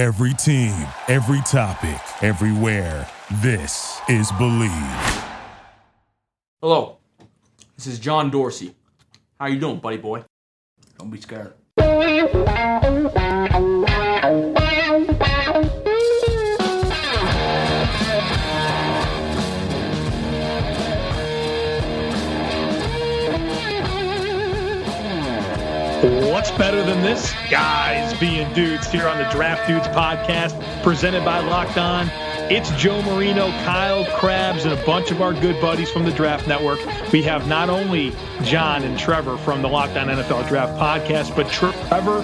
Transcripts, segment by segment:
Every team, every topic, everywhere. This is Believe. Hello, this is John Dorsey. How you doing, buddy boy? Don't be scared. What's better than this? Guys being dudes here on the Draft Dudes podcast presented by Locked On. It's Joe Marino, Kyle Crabbs, and a bunch of our good buddies from the Draft Network. We have not only John and Trevor from the Locked On NFL Draft podcast, but Trevor,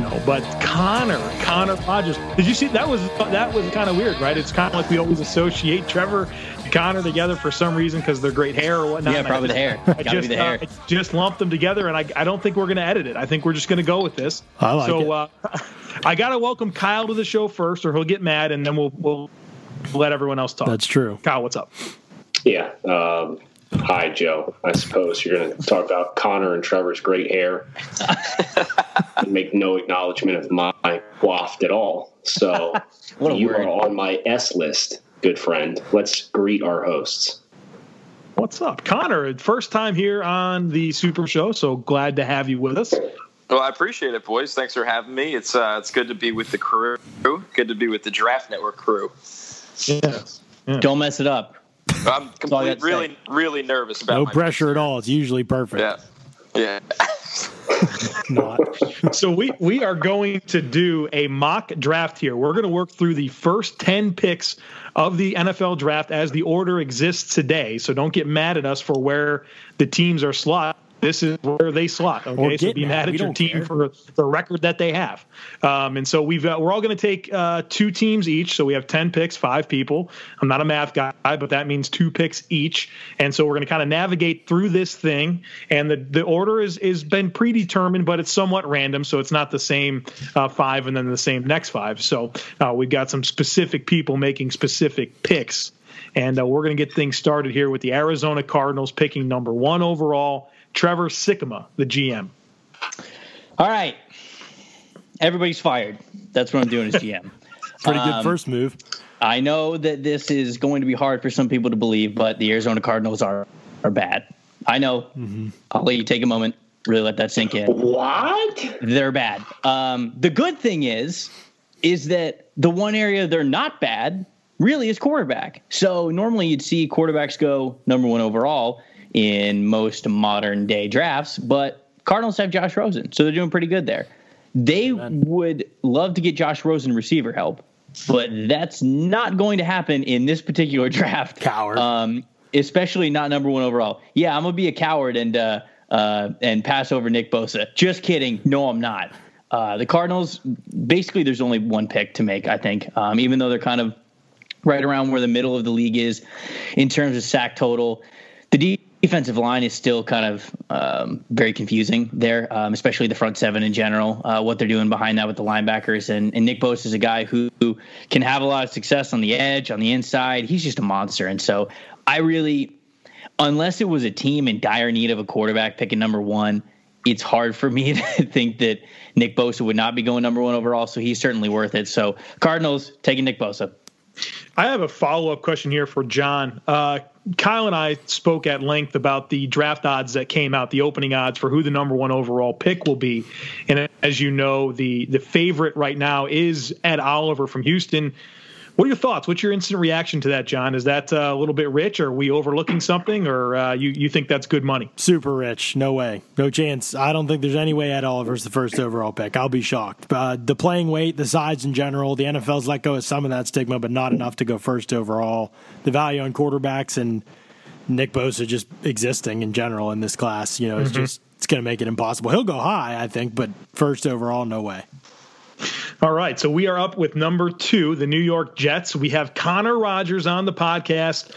no, but Connor, Connor Rogers. Did you see that was that was kind of weird, right? It's kind of like we always associate Trevor Connor together for some reason because they're great hair or whatnot. Yeah, And I probably the just- hair. I just, be the hair. uh, I just lumped them together, and I, I don't think we're going to edit it. I think we're just going to go with this. I like so, it. Uh, I got to welcome Kyle to the show first, or he'll get mad, and then we'll we'll let everyone else talk. That's true. Kyle, what's up? Yeah. Um, hi, Joe. I suppose you're going to talk about Connor and Trevor's great hair and make no acknowledgement of my waft at all. So What you word. are on my S list, good friend. Let's greet our hosts. What's up, Connor? First time here on the Super Show, so glad to have you with us. Well, I appreciate it, boys. Thanks for having me. It's uh, it's good to be with the crew. Good to be with the Draft Network crew. Yes. Don't mess it up. I'm all I complete, really, really nervous about. It. No pressure picks at all. It's usually perfect. Yeah, yeah. Not. So we we are going to do a mock draft here. We're going to work through the first 10 picks of the NFL draft as the order exists today. So don't get mad at us for where the teams are slot. This is where they slot. Okay, so be mad. at your team care. for the record that they have. Um, and so we've uh, we're all going to take uh, two teams each. So we have ten picks, five people. I'm not a math guy, but that means two picks each. And so we're going to kind of navigate through this thing. And the the order is is been predetermined, but it's somewhat random. So it's not the same uh, five and then the same next five. So uh, we've got some specific people making specific picks. And uh, we're going to get things started here with the Arizona Cardinals picking number one overall, Trevor Sikkema, the GM. All right. Everybody's fired. That's what I'm doing as GM. Pretty good Um, first move. I know that this is going to be hard for some people to believe, but the Arizona Cardinals are are bad. I know. Mm-hmm. I'll let you take a moment, really let that sink in. What? They're bad. Um, the good thing is, is that the one area they're not bad really is quarterback. So normally you'd see quarterbacks go number one overall in most modern day drafts, but Cardinals have Josh Rosen, so they're doing pretty good there. They would love to get Josh Rosen receiver help, but that's not going to happen in this particular draft. Coward. Um, especially not number one overall. Yeah, I'm gonna be a coward and uh, uh, and pass over Nick Bosa. Just kidding. No, I'm not. Uh, the Cardinals, basically, there's only one pick to make. I think, um, even though they're kind of right around where the middle of the league is in terms of sack total. The defensive line is still kind of um, very confusing there, um, especially the front seven in general. Uh, what they're doing behind that with the linebackers and, and Nick Bosa is a guy who, who can have a lot of success on the edge, on the inside. He's just a monster, and so I really, unless it was a team in dire need of a quarterback picking number one. It's hard for me to think that Nick Bosa would not be going number one overall, so he's certainly worth it. So, Cardinals taking Nick Bosa. I have a follow up question here for John. Uh, Kyle and I spoke at length about the draft odds that came out, the opening odds for who the number one overall pick will be. And as you know, the the favorite right now is Ed Oliver from Houston. What are your thoughts? What's your instant reaction to that, John? Is that uh, a little bit rich? Are we overlooking something, or uh, you you think that's good money? Super rich. No way. No chance. I don't think there's any way Ed Oliver's the first overall pick. I'll be shocked. Uh, the playing weight, the size in general, the NFL's let go of some of that stigma, but not enough to go first overall. The value on quarterbacks and Nick Bosa just existing in general in this class, you know, it's just it's going to make it impossible. He'll go high, I think, but first overall, no way. All right, so we are up with number two, the New York Jets. We have Connor Rogers on the podcast,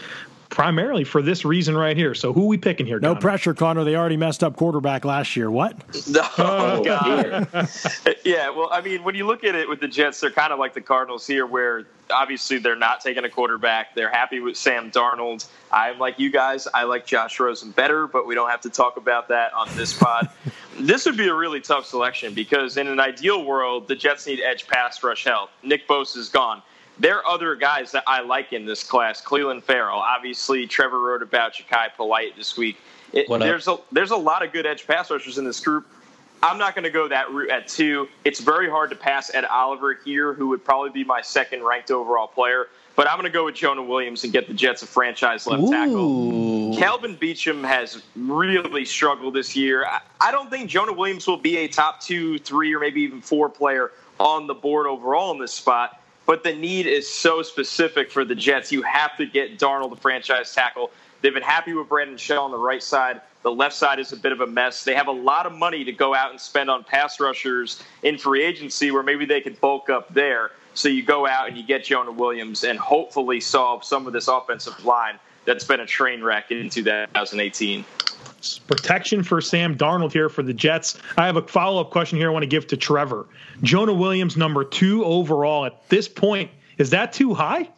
primarily for this reason right here. So who we picking here? No Connor? pressure, Connor. They already messed up quarterback last year. What? No, Oh, God. yeah, well, I mean, when you look at it with the Jets, they're kind of like the Cardinals here, where obviously they're not taking a quarterback. They're happy with Sam Darnold. I'm like you guys. I like Josh Rosen better, but we don't have to talk about that on this pod. this would be a really tough selection because in an ideal world, the Jets need edge pass rush help. Nick Bosa is gone. There are other guys that I like in this class. Clelin Ferrell, obviously. Trevor wrote about Jachai Polite this week. It, there's a there's a lot of good edge pass rushers in this group. I'm not going to go that route at two. It's very hard to pass Ed Oliver here, who would probably be my second ranked overall player. But I'm going to go with Jonah Williams and get the Jets a franchise left Ooh. tackle. Kelvin Beachum has really struggled this year. I, I don't think Jonah Williams will be a top two, three, or maybe even four player on the board overall in this spot. But the need is so specific for the Jets. You have to get Darnold, the franchise tackle. They've been happy with Brandon Shell on the right side. The left side is a bit of a mess. They have a lot of money to go out and spend on pass rushers in free agency where maybe they could bulk up there. So you go out and you get Jonah Williams and hopefully solve some of this offensive line that's been a train wreck in 2018. Protection for Sam Darnold here for the Jets. I have a follow up question here I want to give to Trevor. Jonah Williams, number two overall at this point, is that too high?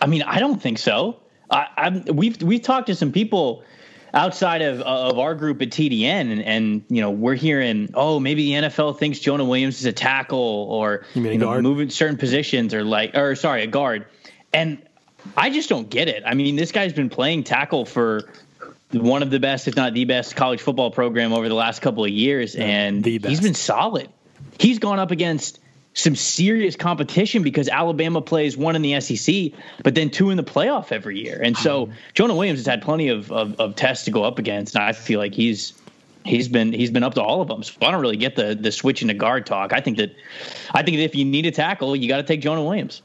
I mean, I don't think so. I, I'm, we've we've talked to some people outside of uh, of our group at TDN, and, and you know we're hearing, oh, maybe the NFL thinks Jonah Williams is a tackle, or You mean a know, guard? moving certain positions, or like, or sorry, a guard, and I just don't get it. I mean, this guy's been playing tackle for one of the best, if not the best, college football program over the last couple of years, and he's been solid. He's gone up against some serious competition because Alabama plays one in the SEC, but then two in the playoff every year. And so mm-hmm. Jonah Williams has had plenty of, of, of tests to go up against, and I feel like he's he's been he's been up to all of them. So I don't really get the the switch into guard talk. I think that I think that if you need a tackle, you got to take Jonah Williams.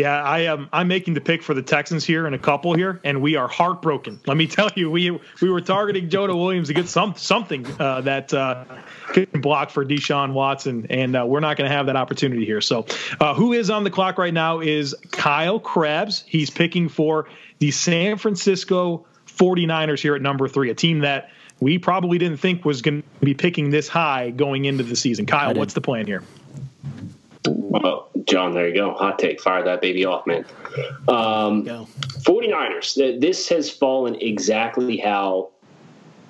Yeah, I am. I'm making the pick for the Texans here in a couple here, and we are heartbroken. Let me tell you, we we were targeting Jonah Williams to get some something uh, that uh, can block for Deshaun Watson, and uh, we're not going to have that opportunity here. So, uh, who is on the clock right now is Kyle Crabbs. He's picking for the San Francisco 49ers here at number three, a team that we probably didn't think was going to be picking this high going into the season. Kyle, what's the plan here? Well, John, there you go. Hot take. Fire that baby off, man. Um, Go. 49ers. This has fallen exactly how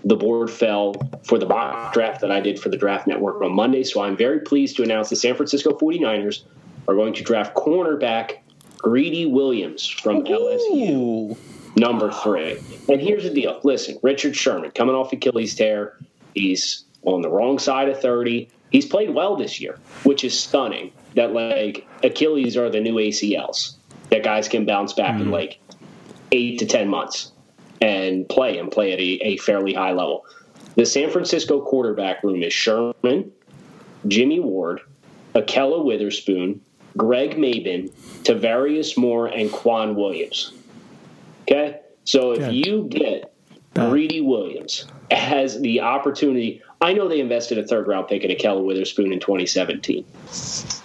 the board fell for the mock draft that I did for the Draft Network on Monday. So I'm very pleased to announce the San Francisco 49ers are going to draft cornerback Greedy Williams from LSU, number three. And here's the deal listen, Richard Sherman coming off Achilles tear. He's on the wrong side of 30. He's played well this year, which is stunning that like Achilles are the new ACLs that guys can bounce back in mm-hmm. like eight to 10 months and play and play at a, a fairly high level. The San Francisco quarterback room is Sherman, Jimmy Ward, Ahkello Witherspoon, Greg Mabin, Tarvarius Moore, and K'Waun Williams. Okay? So if Okay. you get Greedy Williams has the opportunity, I know they invested a third round pick in Ahkello Witherspoon in 2017.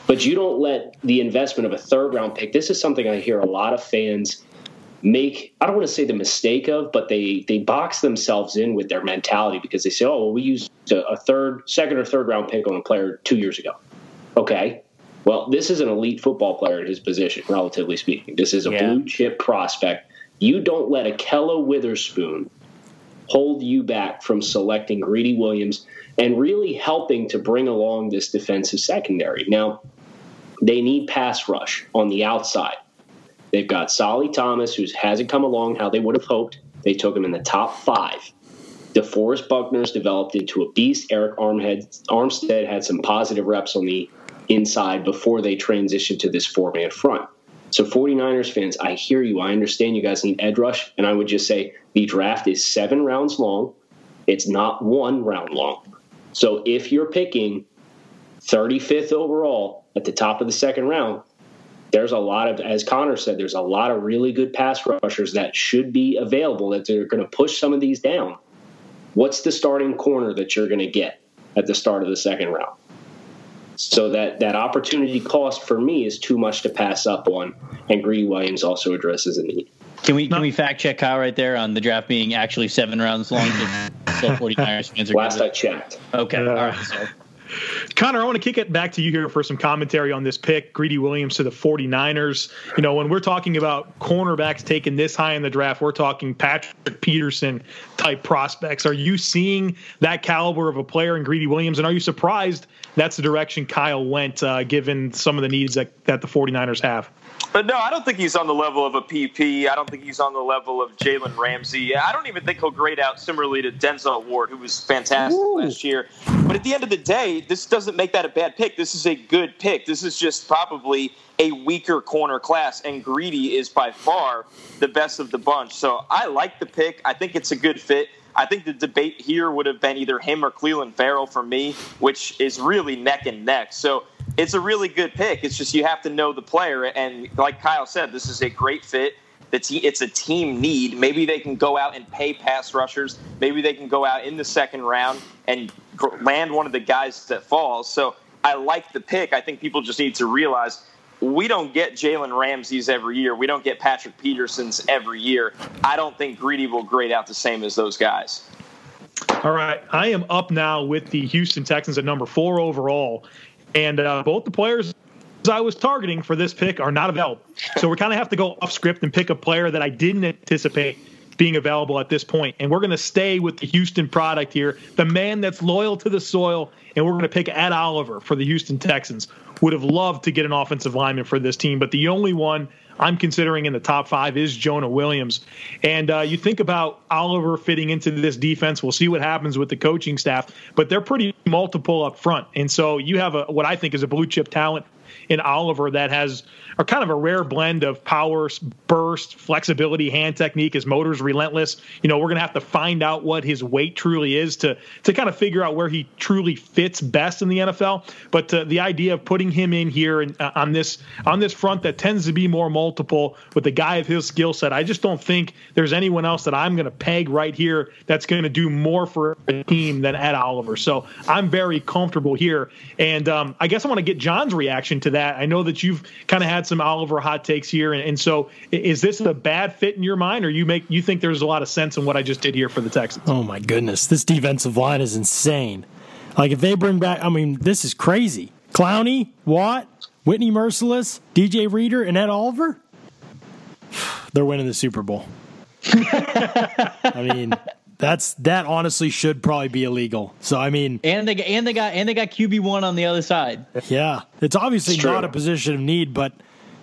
But you don't let the investment of a third round pick. This is something I hear a lot of fans make. I don't want to say the mistake of, but they they box themselves in with their mentality because they say, "Oh, well, we used a, a third, second, or third round pick on a player two years ago." Okay, well, this is an elite football player at his position, relatively speaking. This is a Yeah. blue chip prospect. You don't let Ahkello Witherspoon hold you back from selecting Greedy Williams and really helping to bring along this defensive secondary. Now, they need pass rush on the outside. They've got Solly Thomas, who hasn't come along how they would have hoped. They took him in the top five. DeForest Buckner's developed into a beast. Arik Armhead, Armstead had some positive reps on the inside before they transitioned to this four man front. So, 49ers fans, I hear you. I understand you guys need edge rush. And I would just say the draft is seven rounds long, it's not one round long. So, if you're picking 35th overall at the top of the second round, there's a lot of, as Connor said, there's a lot of really good pass rushers that should be available that they're going to push some of these down. What's the starting corner that you're going to get at the start of the second round? So that that opportunity cost for me is too much to pass up on, and Greedy Williams also addresses a need. Can we can we fact check Kyle right there on the draft being actually seven rounds long? Just so 49ers fans are Last I checked. Okay, all right. So Connor, I want to kick it back to you here for some commentary on this pick, Greedy Williams to the 49ers. You know, when we're talking about cornerbacks taken this high in the draft, we're talking Patrick Peterson type prospects. Are you seeing that caliber of a player in Greedy Williams? And are you surprised that's the direction Kyle went, uh, given some of the needs that, that the 49ers have? But no, I don't think he's on the level of a PP. I don't think he's on the level of Jalen Ramsey. I don't even think he'll grade out similarly to Denzel Ward, who was fantastic Ooh. last year. But at the end of the day, this doesn't make that a bad pick. This is a good pick. This is just probably a weaker corner class, and Greedy is by far the best of the bunch. So I like the pick. I think it's a good fit. I think the debate here would have been either him or Clelin Ferrell for me, which is really neck and neck. So it's a really good pick. It's just you have to know the player, and like Kyle said, this is a great fit. It's a team need. Maybe they can go out and pay pass rushers. Maybe they can go out in the second round and land one of the guys that falls. So I like the pick. I think people just need to realize we don't get Jalen Ramsey's every year. We don't get Patrick Peterson's every year. I don't think Greedy will grade out the same as those guys. All right. I am up now with the Houston Texans at number four overall. And uh, both the players I was targeting for this pick are not available. So we kind of have to go off script and pick a player that I didn't anticipate being available at this point. And we're going to stay with the Houston product here, the man that's loyal to the soil. And we're going to pick Ed Oliver for the Houston Texans. Would have loved to get an offensive lineman for this team, but the only one I'm considering in the top five is Jonah Williams. And uh, you think about Oliver fitting into this defense. We'll see what happens with the coaching staff, but they're pretty multiple up front. And so you have a, what I think is a blue chip talent in Oliver that has are kind of a rare blend of power, burst, flexibility, hand technique. His motor's relentless. You know, we're going to have to find out what his weight truly is to to kind of figure out where he truly fits best in the NFL. But uh, the idea of putting him in here and uh, on this on this front that tends to be more multiple with a guy of his skill set, I just don't think there's anyone else that I'm going to peg right here that's going to do more for a team than Ed Oliver. So I'm very comfortable here, and um, I guess I want to get John's reaction to that. I know that you've kind of had some Oliver hot takes here, and, and, so is this a bad fit in your mind, or you make you think there's a lot of sense in what I just did here for the Texans? Oh my goodness, this defensive line is insane. Like if they bring back, I mean, this is crazy. Clowney, Watt, Whitney Mercilus, DJ Reader, and Ed Oliver. They're winning the Super Bowl. I mean, that's that honestly should probably be illegal. So I mean, and they and they got and they got QB one on the other side. Yeah, it's obviously it's not a position of need, but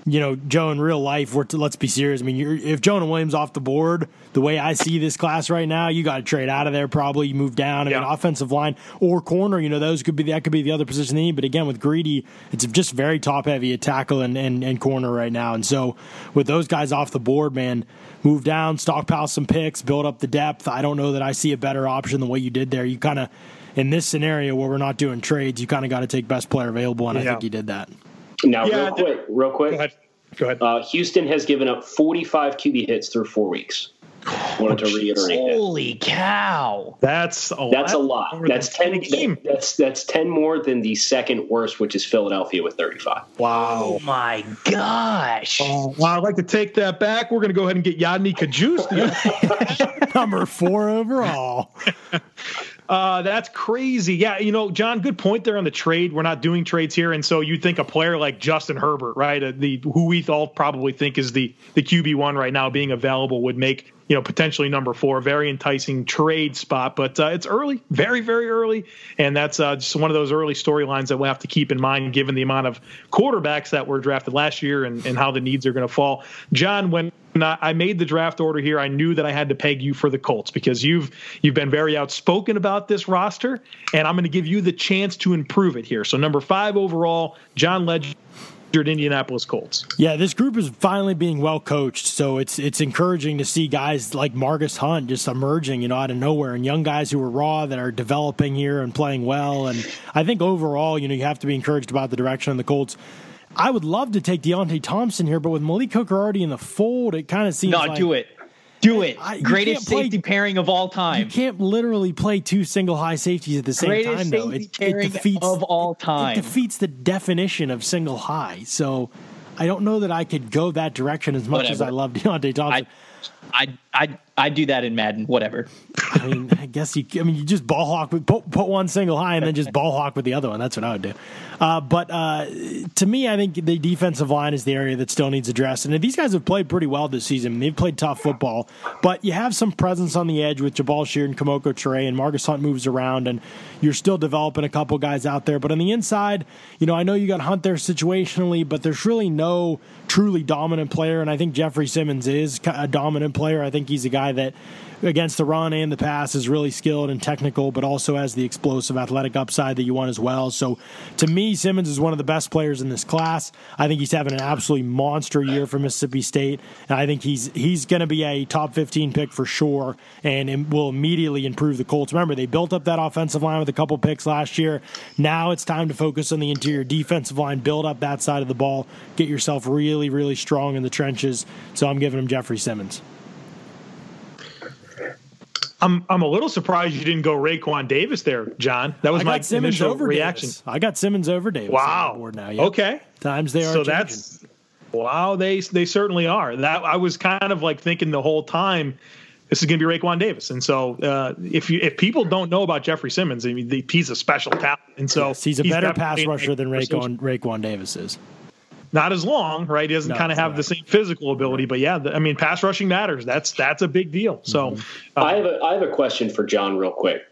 you know, Joe, in real life, we're to, let's be serious. I mean, if Jonah Williams off the board, the way I see this class right now, you got to trade out of there. Probably you move down. I yeah. mean, offensive line or corner. You know, those could be that could be the other position they need. But again, with Greedy, it's just very top heavy at tackle and, and, and corner right now. And so with those guys off the board, man, move down, stockpile some picks, build up the depth. I don't know that I see a better option than what you did there. You kind of in this scenario where we're not doing trades, you kind of got to take best player available, and yeah. I think you did that. Now, yeah, real quick, real quick. Go ahead. Go ahead. Uh, Houston has given up 45 QB hits through four weeks. I wanted to reiterate Holy that. cow! That's a that's lot a lot. That's ten. That, that's that's ten more than the second worst, which is Philadelphia with thirty-five. Wow! Oh my gosh! Oh, wow! I'd like to take that back. We're going to go ahead and get Yodny Cajuste, number four overall. Uh, that's crazy. Yeah, you know, John, good point there on the trade. We're not doing trades here, and so you think a player like Justin Herbert, right, uh, the who we all probably think is the the QB one right now, being available would make you know potentially number four, very enticing trade spot. But uh, it's early, very very early, and that's uh, just one of those early storylines that we'll have to keep in mind, given the amount of quarterbacks that were drafted last year and, and how the needs are going to fall. John, when I made the draft order here. I knew that I had to peg you for the Colts because you've you've been very outspoken about this roster, and I'm going to give you the chance to improve it here. So number five overall, Jon Ledyard. Indianapolis Colts. Yeah, this group is finally being well coached, so it's it's encouraging to see guys like Margus Hunt just emerging, you know, out of nowhere, and young guys who are raw that are developing here and playing well. And I think overall, you know, you have to be encouraged about the direction of the Colts. I would love to take Deionte Thompson here, but with Malik Hooker already in the fold, it kind of seems. Like No, like, do it. Do it. I, Greatest safety play, pairing of all time. You can't literally play two single high safeties at the same Greatest time, though. It, it, defeats of all time. It, it defeats the definition of single high. So I don't know that I could go that direction as much Whatever. as I love Deionte Thompson. I I I I do that in Madden. Whatever. I mean, I guess you. I mean, you just ball hawk with put, put one single high and then just ball hawk with the other one. That's what I would do. Uh, but uh, to me, I think the defensive line is the area that still needs addressed. And these guys have played pretty well this season. They've played tough football, but you have some presence on the edge with Jabaal Sheard and Kemoko Turay, and Margus Hunt moves around, and you're still developing a couple guys out there. But on the inside, you know, I know you got Hunt there situationally, but there's really no truly dominant player. And I think Jeffrey Simmons is a dominant player. I think he's a guy that against the run and the pass is really skilled and technical, but also has the explosive athletic upside that you want as well. So to me, Simmons is one of the best players in this class. I think he's having an absolutely monster year for Mississippi State, and I think he's he's going to be a top 15 pick for sure, and it will immediately improve the Colts. Remember, they built up that offensive line with a couple picks last year. Now it's time to focus on the interior defensive line, build up that side of the ball, get yourself really, really strong in the trenches. So I'm giving him Jeffrey Simmons. I'm I'm a little surprised you didn't go Raekwon Davis there, John. That was my Simmons initial over reaction. Davis. I got Simmons over Davis. Wow. board now. Yep. Okay. Times they are. So changing. that's wow. They they certainly are. That I was kind of like thinking the whole time. This is going to be Raekwon Davis, and so uh, if you if people don't know about Jeffrey Simmons, I mean he's a special talent, and so Yes, he's a better pass rusher than Raekwon, Raekwon Davis is. Not as long, right? He doesn't No, kind of have right. the same physical ability, but yeah, the, I mean, pass rushing matters. That's that's a big deal. So, Mm-hmm. uh, I have a I have a question for John, real quick,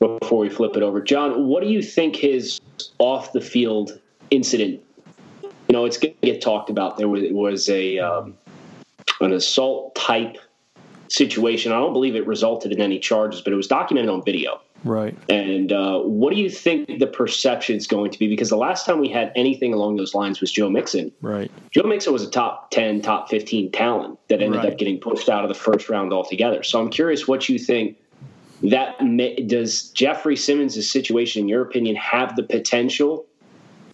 before we flip it over. John, what do you think his off the field incident? You know, it's going to get talked about. There was, was a um, an assault type situation. I don't believe it resulted in any charges, but it was documented on video. Right. And uh, what do you think the perception is going to be? Because the last time we had anything along those lines was Joe Mixon. Right. Joe Mixon was a top 10, top 15 talent that ended Right. up getting pushed out of the first round altogether. So I'm curious what you think that does Jeffrey Simmons' situation, in your opinion, have the potential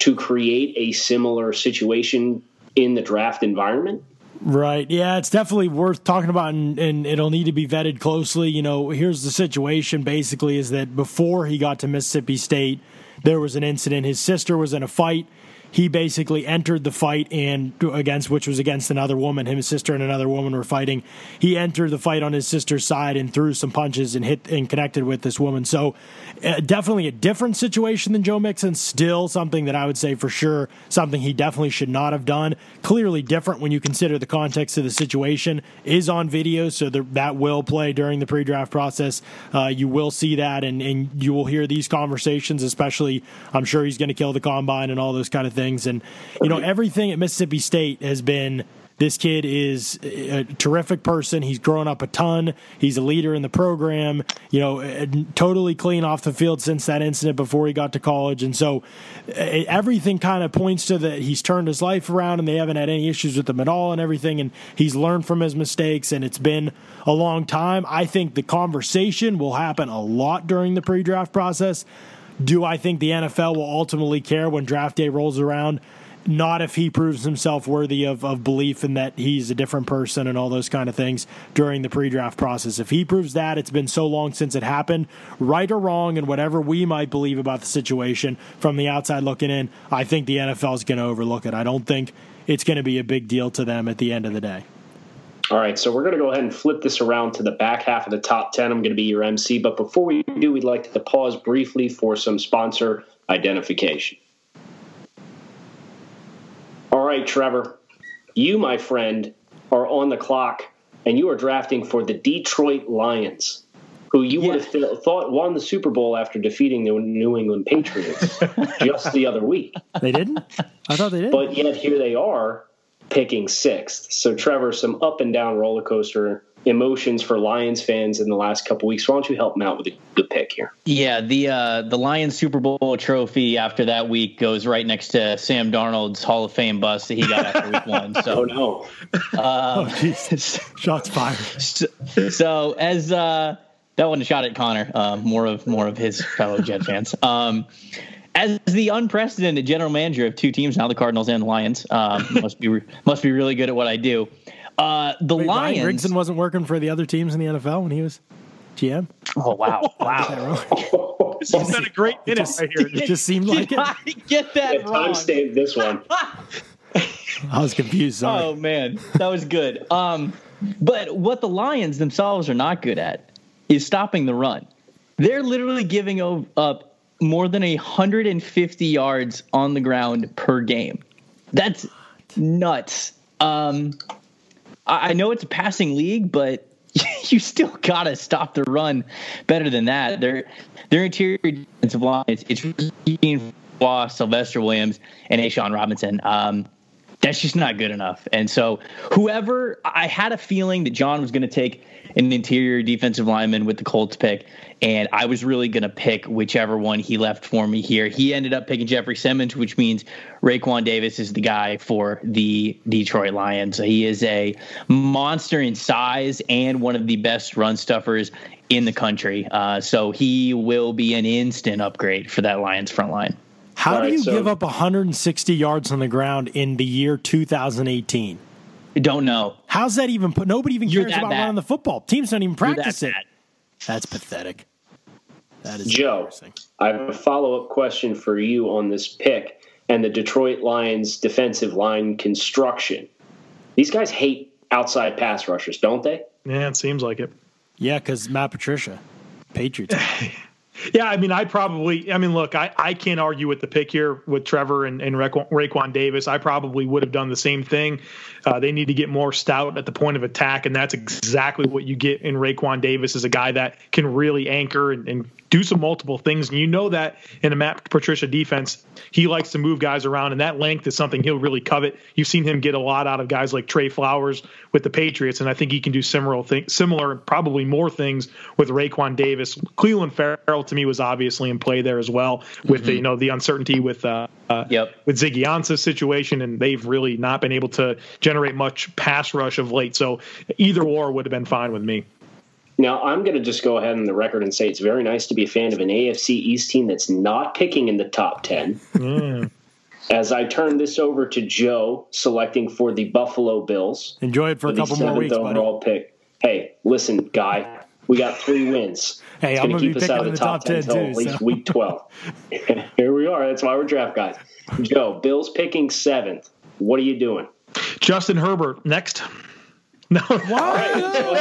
to create a similar situation in the draft environment? Right. Yeah, it's definitely worth talking about, and, and it'll need to be vetted closely. You know, here's the situation basically is that before he got to Mississippi State, there was an incident. His sister was in a fight. He basically entered the fight and against which was against another woman. Him, his sister, and another woman were fighting. He entered the fight on his sister's side and threw some punches and hit and connected with this woman. So, uh, definitely a different situation than Joe Mixon. Still something that I would say for sure something he definitely should not have done. Clearly different when you consider the context of the situation is on video, so the, that will play during the pre-draft process. Uh, you will see that, and, and you will hear these conversations. Especially, I'm sure he's going to kill the combine and all those kind of things. And you know, everything at Mississippi State has been this kid is a terrific person. He's grown up a ton. He's a leader in the program. You know, totally clean off the field since that incident before he got to college. And so everything kind of points to that he's turned his life around and they haven't had any issues with him at all and everything. And he's learned from his mistakes and it's been a long time. I think the conversation will happen a lot during the pre draft process. Do I think the NFL will ultimately care when draft day rolls around? Not if he proves himself worthy of, of belief in that he's a different person and all those kind of things during the pre draft process. If he proves that, it's been so long since it happened, right or wrong, and whatever we might believe about the situation from the outside looking in, I think the NFL is going to overlook it. I don't think it's going to be a big deal to them at the end of the day. All right, so we're going to go ahead and flip this around to the back half of the top 10. I'm going to be your MC, but before we do, we'd like to pause briefly for some sponsor identification. All right, Trevor, you, my friend, are on the clock and you are drafting for the Detroit Lions, who you would have th- thought won the Super Bowl after defeating the New England Patriots just the other week. They didn't? I thought they did. But yet here they are picking sixth. So Trevor, some up and down roller coaster emotions for Lions fans in the last couple weeks. Why don't you help them out with a good pick here? Yeah, the uh, the Lions Super Bowl trophy after that week goes right next to Sam Darnold's Hall of Fame bust that he got after week one. Oh So, no. um, Shots fired. so, so as uh, that wasn't shot at Connor, um, more of more of his fellow Jet fans. Um, as the unprecedented general manager of two teams now, the Cardinals and the Lions, um, must be must be really good at what I do. Uh, the Wait, Ryan Lions. Grigson wasn't working for the other teams in the NFL when he was GM? oh wow, wow! this has been a great minute right here. It just seemed like Did it. I get that Yeah, wrong? timestamp this one. I was confused. Sorry. Oh man, that was good. Um, But what the Lions themselves are not good at is stopping the run. They're literally giving up more than 150 yards on the ground per game. That's nuts. Um, I know it's a passing league, but you still gotta stop the run better than that. Their their interior defensive line it's it's Sylvester Williams, and A'Shawn Robinson. Um, that's just not good enough. And so, whoever I had a feeling that John was going to take an interior defensive lineman with the Colts pick, and I was really going to pick whichever one he left for me here. He ended up picking Jeffrey Simmons, which means Raekwon Davis is the guy for the Detroit Lions. He is a monster in size and one of the best run stuffers in the country. Uh, so he will be an instant upgrade for that Lions front line. How All do you so, give up 160 yards on the ground in the year 2018? I don't know. How's that even put? Nobody even cares about bad. running the football. Teams don't even practice that it. That's pathetic. That is Joe. I have a follow up question for you on this pick and the Detroit Lions defensive line construction. These guys hate outside pass rushers, don't they? Yeah, it seems like it. Yeah, because Matt Patricia, Patriots. Yeah, I mean, I probably, I mean, look, I, I can't argue with the pick here with Trevor and, and Raekwon Davis. I probably would have done the same thing. Uh, they need to get more stout at the point of attack, and that's exactly what you get in Raekwon Davis is a guy that can really anchor and, and do some multiple things. And you know that in a Matt Patricia defense, he likes to move guys around, and that length is something he'll really covet. You've seen him get a lot out of guys like Trey Flowers with the Patriots, and I think he can do similar things, similar, probably more things with Raekwon Davis. Clelin Ferrell to me was obviously in play there as well with mm-hmm. the, you know the uncertainty with uh, uh, yep. with Ziggy Ansah's situation, and they've really not been able to generate much pass rush of late. So either or would have been fine with me. Now, I'm going to just go ahead on the record and say it's very nice to be a fan of an AFC East team that's not picking in the top 10. Mm. As I turn this over to Joe, selecting for the Buffalo Bills. Enjoy it for, a couple more weeks, overall buddy. pick. Hey, listen, guy, we got three wins. hey, it's I'm going to keep us out of the top, top 10, 10 until at least so. week 12. Here we are. That's why we're draft guys. Joe, Bills picking seventh. What are you doing? Justin Herbert, next. No. What?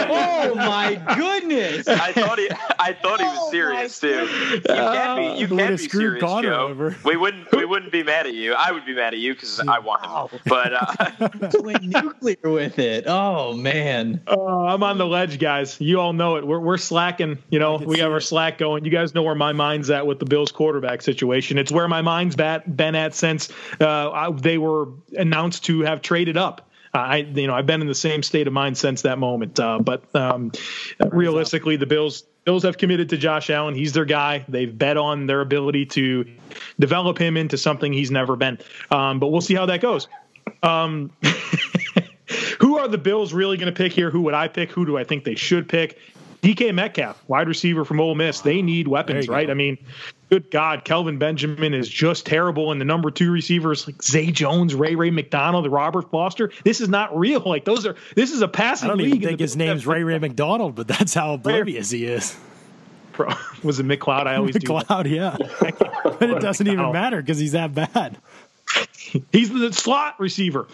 oh my goodness! I thought he, I thought he was oh serious too. You can't be, you can't be serious, Connor Joe. Over. We wouldn't, we wouldn't be mad at you. I would be mad at you because I want him. But uh, went nuclear with it. Oh man. Oh, I'm on the ledge, guys. You all know it. We're we're slacking. You know, we have our slack going. You guys know where my mind's at with the Bills quarterback situation. It's where my mind's been at since uh, I, they were announced to have traded up. I you know I've been in the same state of mind since that moment. Uh, but um, realistically, the Bills Bills have committed to Josh Allen. He's their guy. They've bet on their ability to develop him into something he's never been. Um, but we'll see how that goes. Um, who are the Bills really going to pick here? Who would I pick? Who do I think they should pick? DK Metcalf, wide receiver from Ole Miss. They need weapons, right? Go. I mean, good God, Kelvin Benjamin is just terrible. And the number two receivers like Zay Jones, Ray Ray McDonald, Robert Foster. This is not real. Like those are. This is a passing. League. I don't even think his name's Ray Ray McDonald, but that's how oblivious he is. Was it McCloud? I always McCloud, yeah. but it doesn't even matter because he's that bad. He's the slot receiver.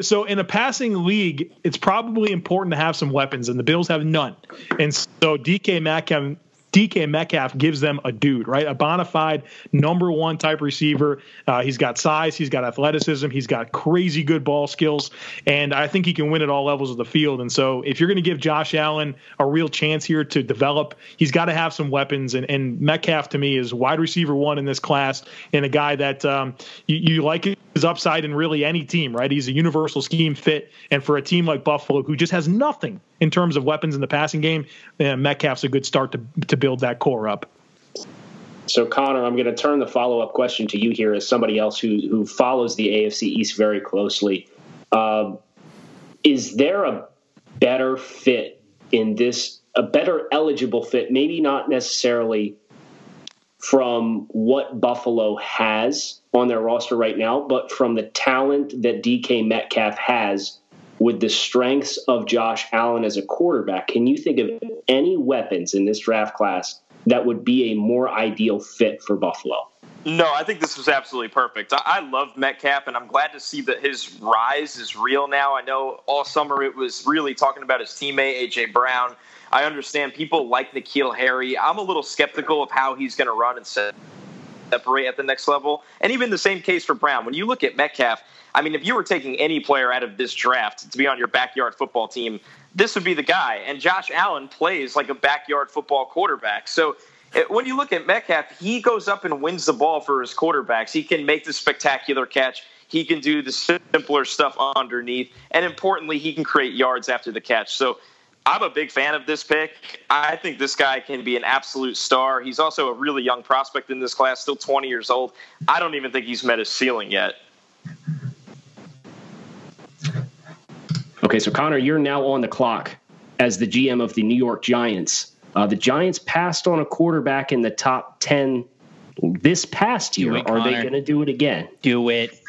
So in a passing league, it's probably important to have some weapons, and the Bills have none. And so DK Metcalf DK Metcalf gives them a dude, right? A bona fide number one type receiver. Uh, he's got size, he's got athleticism, he's got crazy good ball skills, and I think he can win at all levels of the field. And so, if you're going to give Josh Allen a real chance here to develop, he's got to have some weapons. And, and, Metcalf to me is wide receiver one in this class, and a guy that um, you, you like his upside in really any team, right? He's a universal scheme fit, and for a team like Buffalo who just has nothing in terms of weapons in the passing game, Metcalf's a good start to to build that core up. So, Connor, I'm going to turn the follow up question to you here as somebody else who who follows the AFC East very closely. Um, is there a better fit in this, a better eligible fit? Maybe not necessarily from what Buffalo has on their roster right now, but from the talent that DK Metcalf has with the strengths of Josh Allen as a quarterback, can you think of any weapons in this draft class that would be a more ideal fit for Buffalo? No, I think this was absolutely perfect. I, love Metcalf, and I'm glad to see that his rise is real now. I know all summer it was really talking about his teammate, A.J. Brown. I understand people like N'Keal Harry. I'm a little skeptical of how he's going to run and separate at the next level. And even the same case for Brown. When you look at Metcalf, I mean, if you were taking any player out of this draft to be on your backyard football team, this would be the guy. And Josh Allen plays like a backyard football quarterback. So eh, when you look at Metcalf, he goes up and wins the ball for his quarterbacks. He can make the spectacular catch. He can do the simpler stuff underneath. And importantly, he can create yards after the catch. So I'm a big fan of this pick. I think this guy can be an absolute star. He's also a really young prospect in this class, still 20 years old. I don't even think he's met his ceiling yet. Okay, so Connor, you're now on the clock as the GM of the New York Giants. Uh, the Giants passed on a quarterback in the top 10 this past year. It, Are they going to do it again? Do it.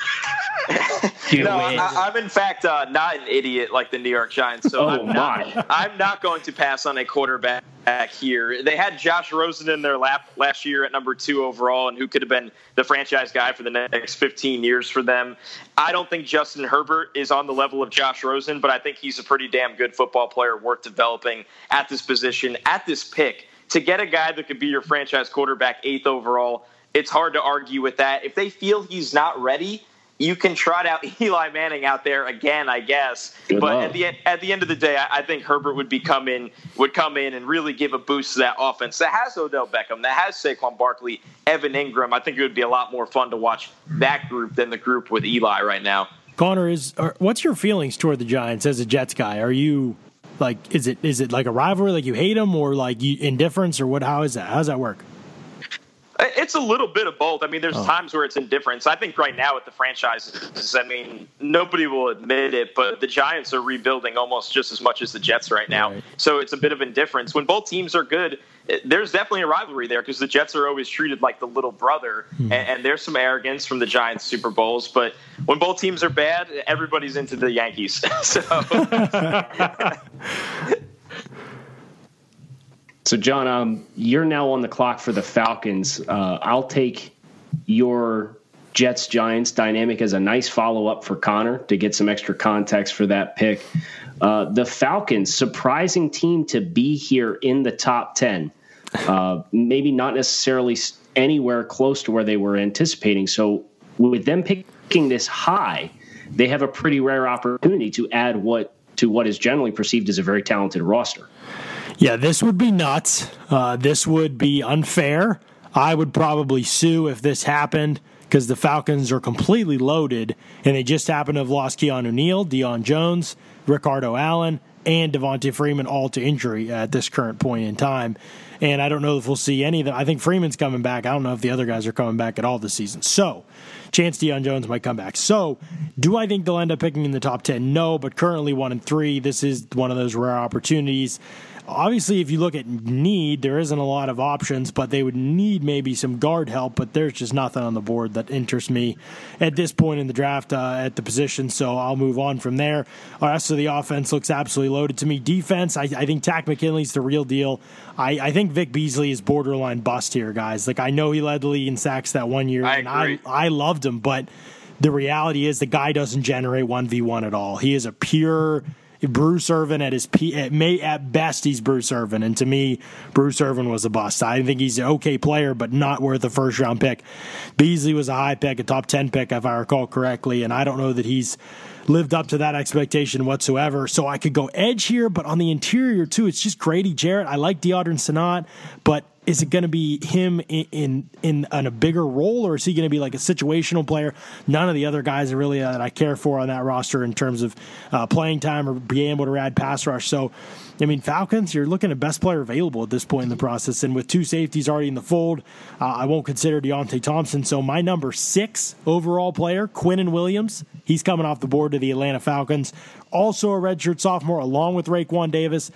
Do no, it. I, am in fact uh, not an idiot like the New York Giants. So oh I'm, not, my. I'm not going to pass on a quarterback here. They had Josh Rosen in their lap last year at number two overall, and who could have been the franchise guy for the next 15 years for them. I don't think Justin Herbert is on the level of Josh Rosen, but I think he's a pretty damn good football player worth developing at this position, at this pick to get a guy that could be your franchise quarterback eighth overall, it's hard to argue with that. If they feel he's not ready, you can trot out Eli Manning out there again, I guess. Good but at the at the end of the day, I, I, think Herbert would be come in would come in and really give a boost to that offense that has Odell Beckham, that has Saquon Barkley, Evan Engram. I think it would be a lot more fun to watch that group than the group with Eli right now. Connor, is are, what's your feelings toward the Giants as a Jets guy? Are you like is it is it like a rivalry like you hate them or like you, indifference or what how is that how does that work it's a little bit of both. I mean, there's oh. times where it's indifference. I think right now with the franchises, I mean, nobody will admit it, but the Giants are rebuilding almost just as much as the Jets right now. Right. So it's a bit of indifference. When both teams are good, there's definitely a rivalry there because the Jets are always treated like the little brother, hmm. and, and, there's some arrogance from the Giants Super Bowls. But when both teams are bad, everybody's into the Yankees. so. So, John, um, you're now on the clock for the Falcons. Uh, I'll take your Jets Giants dynamic as a nice follow up for Connor to get some extra context for that pick. Uh, the Falcons, surprising team to be here in the top 10. Uh, maybe not necessarily anywhere close to where they were anticipating. So, with them picking this high, they have a pretty rare opportunity to add what to what is generally perceived as a very talented roster. Yeah, this would be nuts. Uh, this would be unfair. I would probably sue if this happened because the Falcons are completely loaded and they just happen to have lost Keanu Neal, Deion Jones, Ricardo Allen, and Devonta Freeman all to injury at this current point in time. And I don't know if we'll see any of them. I think Freeman's coming back. I don't know if the other guys are coming back at all this season. So, chance Deion Jones might come back. So, do I think they'll end up picking in the top 10? No, but currently one and three. This is one of those rare opportunities obviously, if you look at need, there isn't a lot of options, but they would need maybe some guard help. But there's just nothing on the board that interests me at this point in the draft uh, at the position. So I'll move on from there. The rest of the offense looks absolutely loaded to me. Defense, I, I think Takk McKinley's the real deal. I, I, think Vic Beasley is borderline bust here, guys. Like I know he led the league in sacks that one year, I and. I I loved him, but the reality is the guy doesn't generate one v one at all. He is a pure Bruce Irvin at his p at, may at best he's Bruce Irvin, and to me, Bruce Irvin was a bust. I think he's an okay player, but not worth a first round pick. Beasley was a high pick, a top ten pick if I recall correctly, and I don't know that he's lived up to that expectation whatsoever. So I could go edge here, but on the interior too, it's just Grady Jarrett. I like Deadrin Senat, but is it going to be him in, in, in in a bigger role, or is he going to be like a situational player? None of the other guys are really uh, that I care for on that roster in terms of uh, playing time or being able to add pass rush. So, I mean, Falcons, you're looking at best player available at this point in the process, and with two safeties already in the fold, uh, I won't consider Deionte Thompson. So my number six overall player, Quinnen Williams, he's coming off the board to the Atlanta Falcons. Also a redshirt sophomore, along with Raekwon Davis.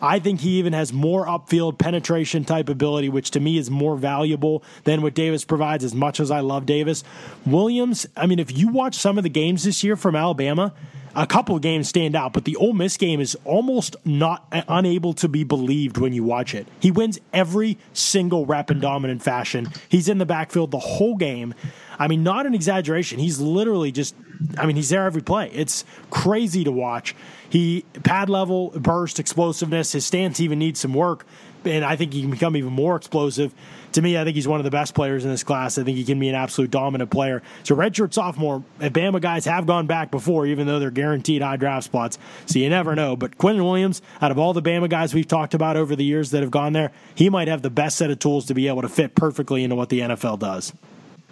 I think he even has more upfield penetration type ability, which to me is more valuable than what Davis provides, as much as I love Davis. Williams, I mean, if you watch some of the games this year from Alabama, a couple of games stand out, but the Ole Miss game is almost not uh, unable to be believed when you watch it. He wins every single rep in dominant fashion. He's in the backfield the whole game. I mean, not an exaggeration. He's literally just, I mean, he's there every play. It's crazy to watch. He pad level, burst, explosiveness. His stance even needs some work, and I think he can become even more explosive. To me, I think he's one of the best players in this class. I think he can be an absolute dominant player. So, redshirt sophomore, Bama guys have gone back before, even though they're guaranteed high draft spots. So you never know. But Quinnen Williams, out of all the Bama guys we've talked about over the years that have gone there, he might have the best set of tools to be able to fit perfectly into what the NFL does.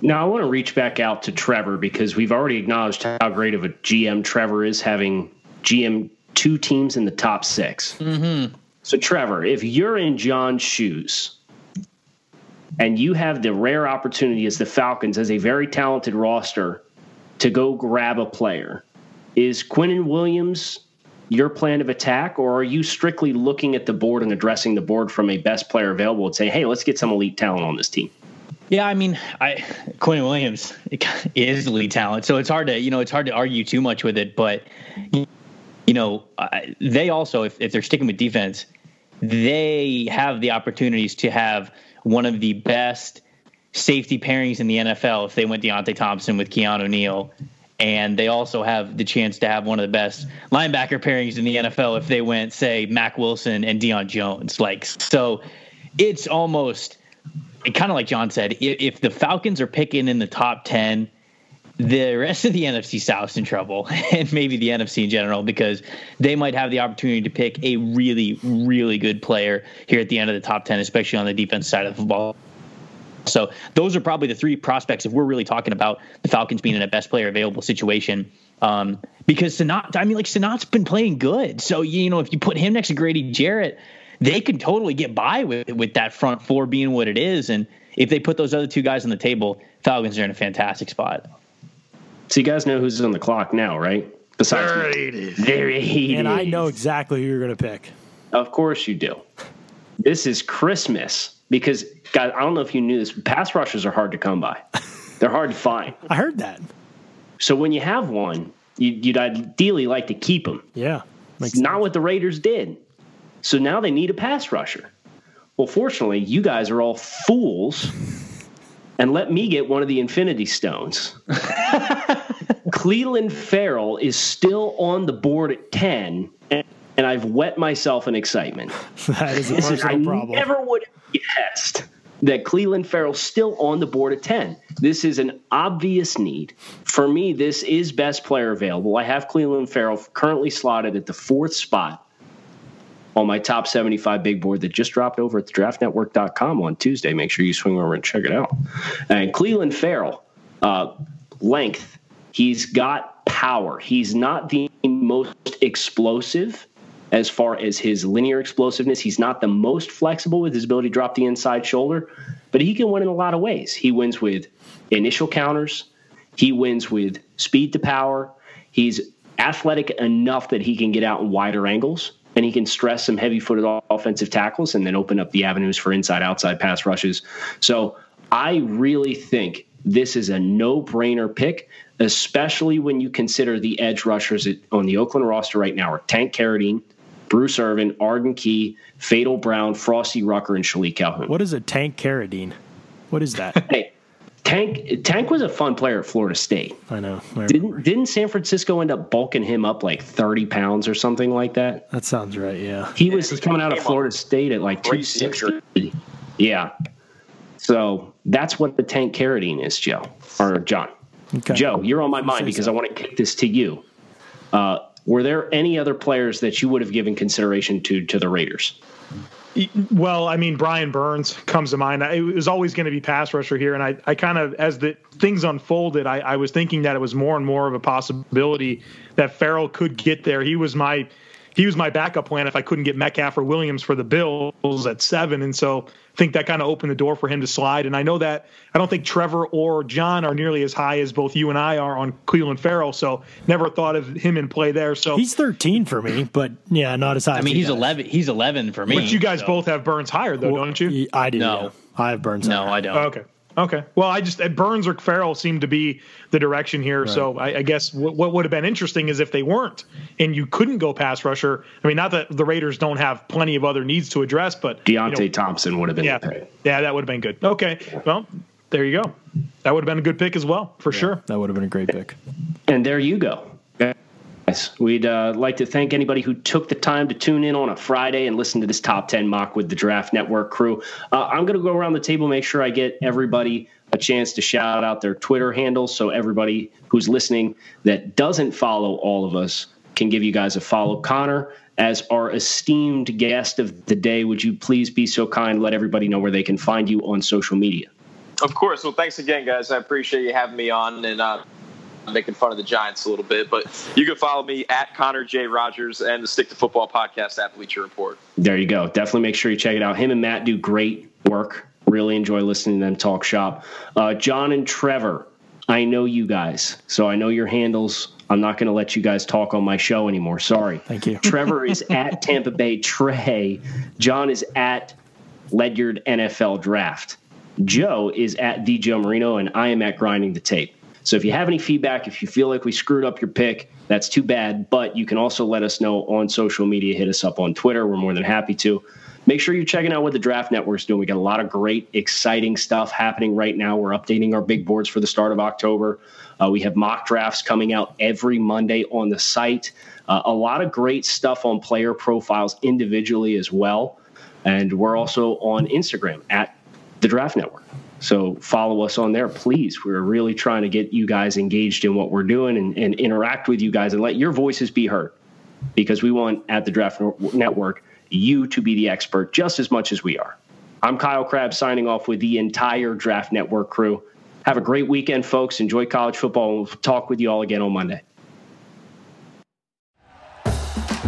Now, I want to reach back out to Trevor because we've already acknowledged how great of a GM Trevor is having GM two teams in the top 6 Mm-hmm. So, Trevor, if you're in John's shoes and you have the rare opportunity as the Falcons, as a very talented roster, to go grab a player, is Quinnen Williams your plan of attack, or are you strictly looking at the board and addressing the board from a best player available and say, hey, let's get some elite talent on this team? Yeah, I mean, I Quinnen Williams is elite talent, so it's hard to you know it's hard to argue too much with it. But you know, they also, if, if they're sticking with defense, they have the opportunities to have one of the best safety pairings in the NFL if they went Deionte Thompson with Keanu Neal. And they also have the chance to have one of the best linebacker pairings in the NFL if they went, say, Mack Wilson and Deion Jones. Like, so it's almost kind of like Jon said, if the Falcons are picking in the top 10, the rest of the NFC South's in trouble, and maybe the NFC in general, because they might have the opportunity to pick a really, really good player here at the end of the top 10, especially on the defense side of the football. So those are probably the three prospects if we're really talking about the Falcons being in a best player available situation. Um, because Senat, I mean, like Senat's been playing good. So you know, if you put him next to Grady Jarrett, they could totally get by with with that front four being what it is. And if they put those other two guys on the table, Falcons are in a fantastic spot. So you guys know who's on the clock now, right? Besides there it is. There it And. I know exactly who you're going to pick. Of course you do. This is Christmas because, guys, I don't know if you knew this, but pass rushers are hard to come by. They're hard to find. I heard that. So when you have one, you, you'd ideally like to keep them. Yeah. It's not what the Raiders did. So now they need a pass rusher. Well, fortunately, you guys are all fools and let me get one of the Infinity Stones. Clelin Ferrell is still on the board at 10, and, and I've wet myself in excitement. That is a I personal problem. never would have guessed that Clelin Ferrell's still on the board at 10. This is an obvious need. For me, this is best player available. I have Clelin Ferrell currently slotted at the fourth spot on my top 75 big board that just dropped over at the draftnetwork.com on Tuesday. Make sure you swing over and check it out. And Clelin Ferrell, uh, length, he's got power. He's not the most explosive as far as his linear explosiveness. He's not the most flexible with his ability to drop the inside shoulder, but he can win in a lot of ways. He wins with initial counters, he wins with speed to power. He's athletic enough that he can get out in wider angles and he can stress some heavy footed offensive tackles and then open up the avenues for inside outside pass rushes. So I really think this is a no brainer pick, especially when you consider the edge rushers on the Oakland roster right now are Tank Carradine, Bruce Irvin, Arden Key, Fadol Brown, Frosty Rucker, and Shilique Calhoun. What is a tank carradine? What is that? Hey, Tank Tank was a fun player at Florida State. I know. I Didn't didn't San Francisco end up bulking him up like thirty pounds or something like that? that sounds right. Yeah. He was coming out of Florida State at like two sixty. Yeah. So that's what the tank carotene is, Joe or Jon. Okay. Joe, you're on my mind because so. I want to kick this to you. Uh, were there any other players that you would have given consideration to to the Raiders? Well, I mean, Brian Burns comes to mind. It was always going to be pass rusher here, and I, I kind of, as the things unfolded, I, I was thinking that it was more and more of a possibility that Ferrell could get there. He was my, he was my backup plan if I couldn't get Metcalf or Williams for the Bills at seven, and so I think that kind of opened the door for him to slide. And I know that I don't think Trevor or Jon are nearly as high as both you and I are on Clelin Ferrell, so never thought of him in play there. So He's 13 for me, but yeah, not as high. I mean, you he's guys. eleven. He's eleven for me. but you guys so- both have Burns higher though, don't you? I do. No. yeah. I have Burns. No, higher. I don't. Oh, okay. Okay. Well, I just Burns or Ferrell seemed to be the direction here. Right. So I, I guess w- what would have been interesting is if they weren't, and you couldn't go pass rusher. I mean, not that the Raiders don't have plenty of other needs to address, but Deionte you know, Thompson would have been. Yeah, yeah, that would have been good. Okay. Well, there you go. That would have been a good pick as well, for yeah, sure. That would have been a great pick. And there you go. We'd uh, like to thank anybody who took the time to tune in on a Friday and listen to this top 10 mock with the Draft Network crew. Uh, I'm going to go around the table, make sure I get everybody a chance to shout out their Twitter handles so everybody who's listening that doesn't follow all of us can give you guys a follow. Connor, as our esteemed guest of the day, would you please be so kind, let everybody know where they can find you on social media? Of course. Well, thanks again, guys. I appreciate you having me on. And uh, making fun of the Giants a little bit. But you can follow me at Connor J. Rogers and the Stick to Football podcast at Bleacher Report. There you go. Definitely make sure you check it out. Him and Matt do great work. Really enjoy listening to them talk shop. Uh, Jon and Trevor, I know you guys, so I know your handles. I'm not going to let you guys talk on my show anymore. Sorry. Thank you. Trevor is at Tampa Bay Trey. Jon is at Ledyard NFL Draft. Joe is at the Joe Marino, and I am at Grinding the Tape. So if you have any feedback, if you feel like we screwed up your pick, that's too bad. But you can also let us know on social media. Hit us up on Twitter. We're more than happy to. Make sure you're checking out what the Draft Network's doing. We got a lot of great, exciting stuff happening right now. We're updating our big boards for the start of October. Uh, we have mock drafts coming out every Monday on the site. Uh, a lot of great stuff on player profiles individually as well. And we're also on Instagram at the Draft Network. So follow us on there, please. We're really trying to get you guys engaged in what we're doing and, and interact with you guys and let your voices be heard because we want at the Draft Network you to be the expert just as much as we are. I'm Kyle Crabbs signing off with the entire Draft Network crew. Have a great weekend, folks. Enjoy college football. We'll talk with you all again on Monday.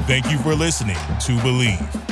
Thank you for listening to Bleav.